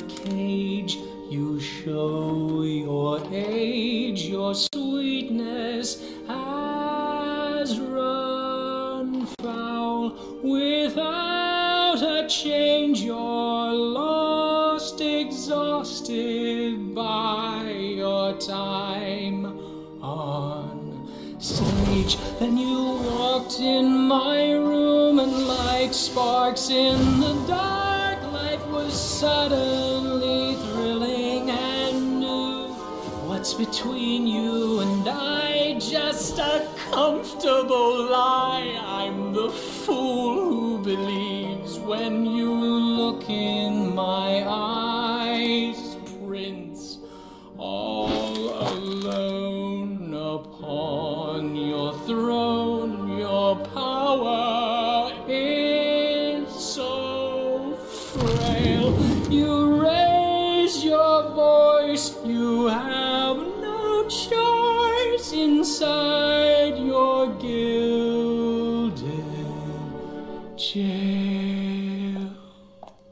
cage. You show your age, your sweetness has run foul. Without a change, you're lost, exhausted by your time on stage. Then you walked in my room, and like sparks in the dark. What's between you and I? Just a comfortable lie. I'm the fool who believes when you look in my eyes, Prince, all alone upon your throne. Your power is so frail. You raise your voice, you have choice inside your gilded chair.